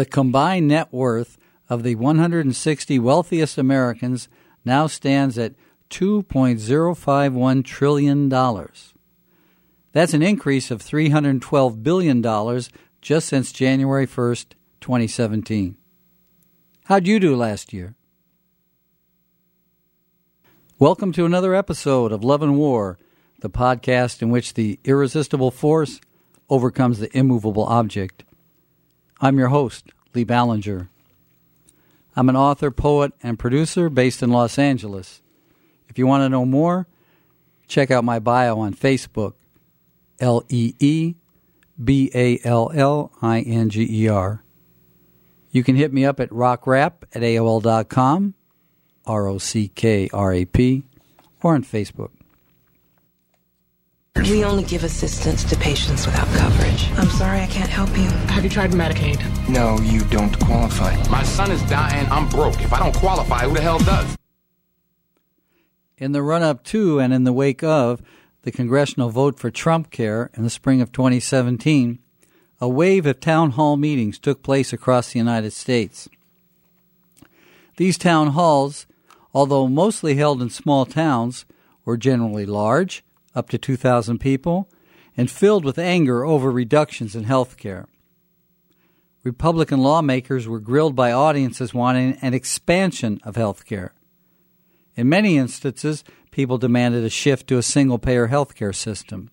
The combined net worth of the 160 wealthiest Americans now stands at $2.051 trillion. That's an increase of $312 billion just since January 1st, 2017. How'd you do last year? Welcome to another episode of Love and War, the podcast in which the irresistible force overcomes the immovable object. I'm your host, Lee Ballinger. I'm an author, poet, and producer based in Los Angeles. If you want to know more, check out my bio on Facebook, L E E B A L L I N G E R. You can hit me up at rockrap at AOL.com, R O C K R A P, or on Facebook. We only give assistance to patients without coverage. I'm sorry I can't help you. Have you tried Medicaid? No, you don't qualify. My son is dying. I'm broke. If I don't qualify, who the hell does? In the run up to and in the wake of the congressional vote for Trump Care in the spring of 2017, a wave of town hall meetings took place across the United States. These town halls, although mostly held in small towns, were generally large up to 2,000 people, and filled with anger over reductions in health care. Republican lawmakers were grilled by audiences wanting an expansion of health care. In many instances, people demanded a shift to a single payer health care system.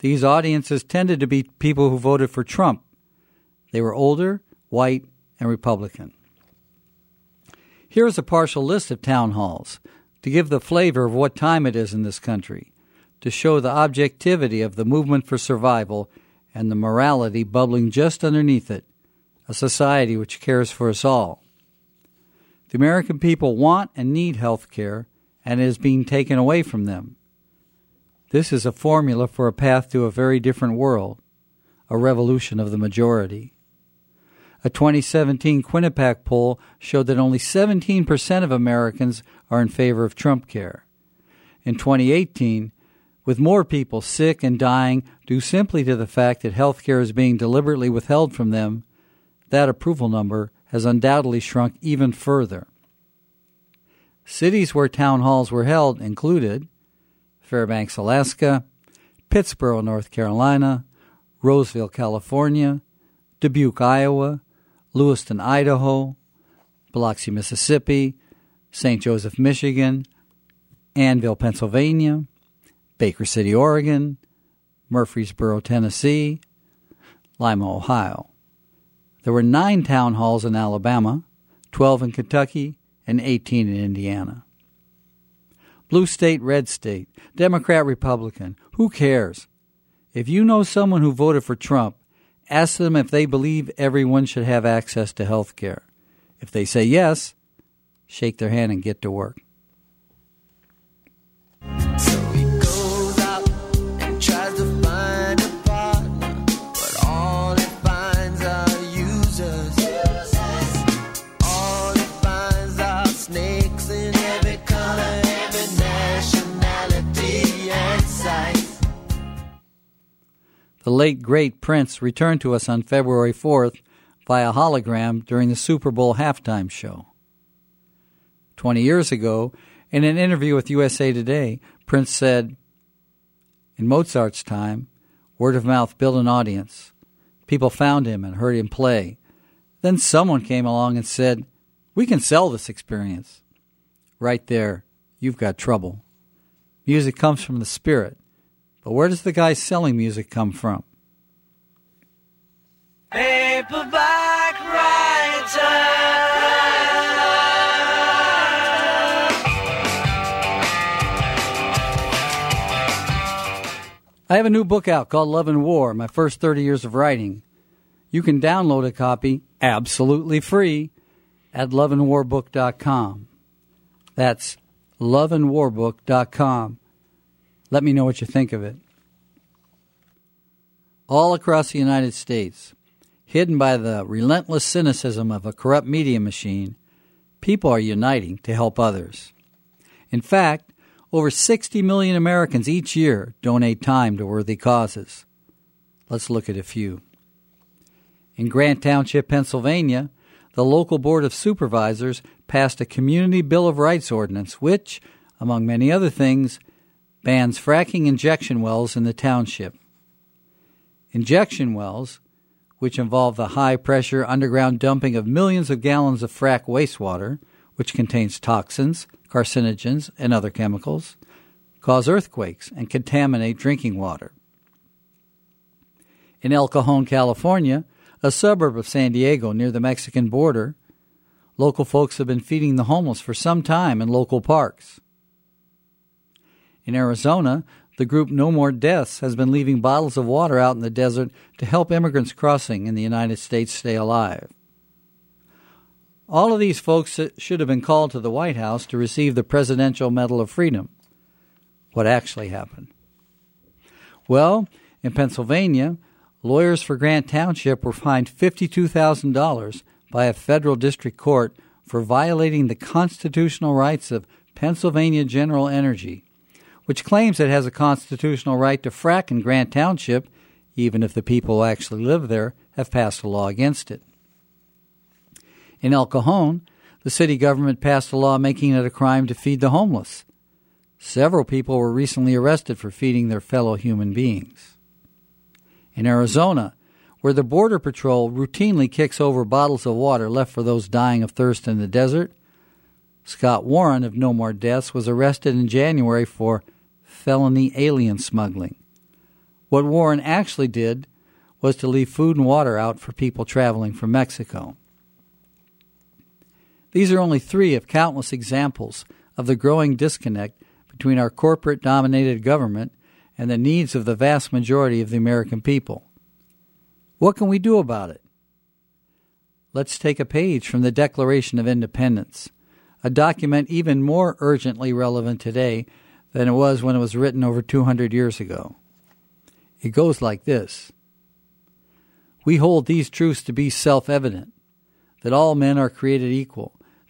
These audiences tended to be people who voted for Trump. They were older, white, and Republican. Here is a partial list of town halls to give the flavor of what time it is in this country, to show the objectivity of the movement for survival and the morality bubbling just underneath it, a society which cares for us all. The American people want and need health care, and it is being taken away from them. This is a formula for a path to a very different world, a revolution of the majority. A 2017 Quinnipiac poll showed that only 17% of Americans are in favor of Trump care. In 2018, with more people sick and dying due simply to the fact that health care is being deliberately withheld from them, that approval number has undoubtedly shrunk even further. Cities where town halls were held included Fairbanks, Alaska, Pittsboro, North Carolina, Roseville, California, Dubuque, Iowa, Lewiston, Idaho, Biloxi, Mississippi, St. Joseph, Michigan, Annville, Pennsylvania, Baker City, Oregon, Murfreesboro, Tennessee, Lima, Ohio. There were nine town halls in Alabama, 12 in Kentucky, and 18 in Indiana. Blue state, red state, Democrat, Republican, who cares? If you know someone who voted for Trump, Ask them if they believe everyone should have access to health care. If they say yes, shake their hand and get to work. The late great Prince returned to us on February 4th via hologram during the Super Bowl halftime show. Twenty years ago, in an interview with USA Today, Prince said, In Mozart's time, word of mouth built an audience. People found him and heard him play. Then someone came along and said, We can sell this experience. Right there, you've got trouble. Music comes from the spirit. But where does the guy selling music come from? Paperback writer. I have a new book out called Love and War My First 30 Years of Writing. You can download a copy absolutely free at loveandwarbook.com. That's loveandwarbook.com. Let me know what you think of it. All across the United States, hidden by the relentless cynicism of a corrupt media machine, people are uniting to help others. In fact, over 60 million Americans each year donate time to worthy causes. Let's look at a few. In Grant Township, Pennsylvania, the local board of supervisors passed a community bill of rights ordinance which, among many other things, bans fracking injection wells in the township. Injection wells, which involve the high pressure underground dumping of millions of gallons of frack wastewater, which contains toxins, carcinogens, and other chemicals, cause earthquakes and contaminate drinking water. In El Cajon, California, a suburb of San Diego near the Mexican border, local folks have been feeding the homeless for some time in local parks. In Arizona, the group No More Deaths has been leaving bottles of water out in the desert to help immigrants crossing in the United States stay alive. All of these folks should have been called to the White House to receive the Presidential Medal of Freedom. What actually happened? Well, in Pennsylvania, lawyers for Grant Township were fined $52,000 by a federal district court for violating the constitutional rights of Pennsylvania General Energy which claims it has a constitutional right to frack in Grant Township, even if the people who actually live there have passed a law against it. In El Cajon, the city government passed a law making it a crime to feed the homeless. Several people were recently arrested for feeding their fellow human beings. In Arizona, where the Border Patrol routinely kicks over bottles of water left for those dying of thirst in the desert, Scott Warren of No More Deaths was arrested in January for felony alien smuggling. What Warren actually did was to leave food and water out for people traveling from Mexico. These are only three of countless examples of the growing disconnect between our corporate dominated government and the needs of the vast majority of the American people. What can we do about it? Let's take a page from the Declaration of Independence, a document even more urgently relevant today than it was when it was written over 200 years ago. It goes like this We hold these truths to be self evident that all men are created equal,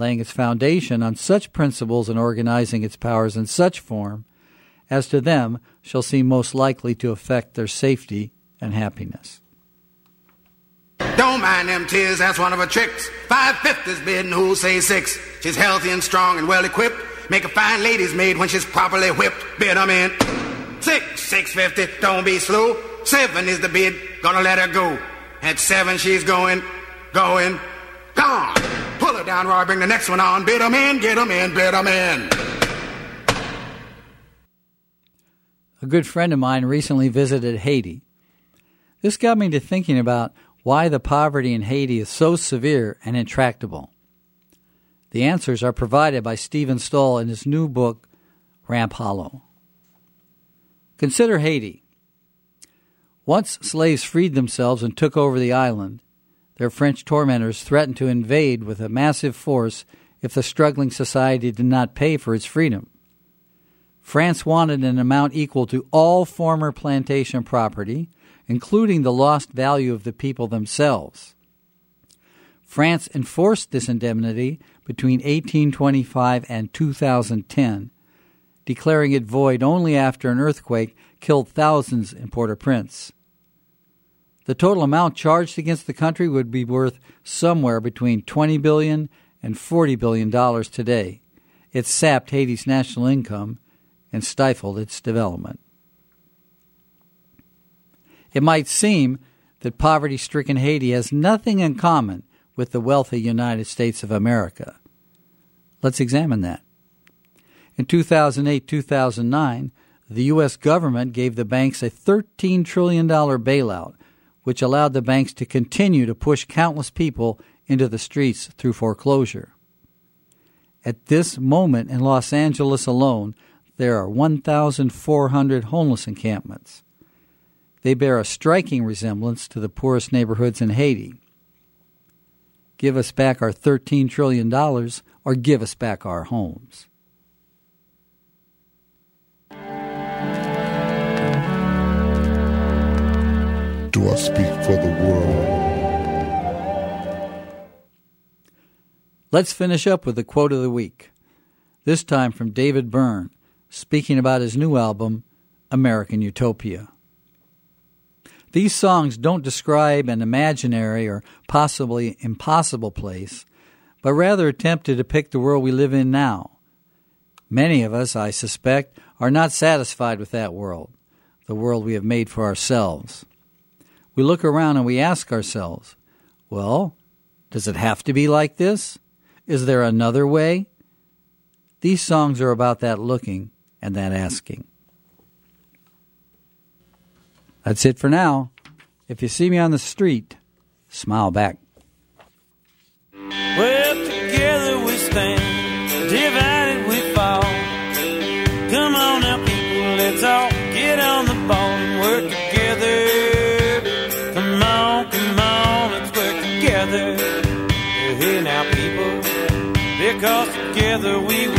laying its foundation on such principles and organizing its powers in such form as to them shall seem most likely to affect their safety and happiness. Don't mind them tears, that's one of her tricks. Five fifties bidding who'll say six. She's healthy and strong and well equipped Make a fine lady's maid when she's properly whipped. Bid them in. Six, six fifty. Don't be slow. Seven is the bid. Gonna let her go. At seven, she's going, going, gone. Down, Roy. Bring the next one on. Bid them in. Get them in. Bid them in. A good friend of mine recently visited Haiti. This got me to thinking about why the poverty in Haiti is so severe and intractable. The answers are provided by Steven Stoll in his new book, Ramp Hollow. Consider Haiti. Once slaves freed themselves and took over the island, their French tormentors threatened to invade with a massive force if the struggling society did not pay for its freedom. France wanted an amount equal to all former plantation property, including the lost value of the people themselves. France enforced this indemnity between 1825 and 2010, declaring it void only after an earthquake killed thousands in Port au Prince. The total amount charged against the country would be worth somewhere between 20 billion and 40 billion dollars today. It sapped Haiti's national income and stifled its development. It might seem that poverty stricken Haiti has nothing in common with the wealthy United States of America. Let's examine that. In 2008 2009, the U.S. government gave the banks a $13 trillion bailout, which allowed the banks to continue to push countless people into the streets through foreclosure. At this moment in Los Angeles alone, there are 1,400 homeless encampments. They bear a striking resemblance to the poorest neighborhoods in Haiti. give us back our $13 trillion or give us back our homes. Do I speak for the world? Let's finish up with the quote of the week. This time from David Byrne, speaking about his new album, American Utopia. These songs don't describe an imaginary or possibly impossible place, but rather attempt to depict the world we live in now. Many of us, I suspect, are not satisfied with that world, the world we have made for ourselves. We look around and we ask ourselves, well, does it have to be like this? Is there another way? These songs are about that looking and that asking. That's it for now. If you see me on the street, smile back. Together we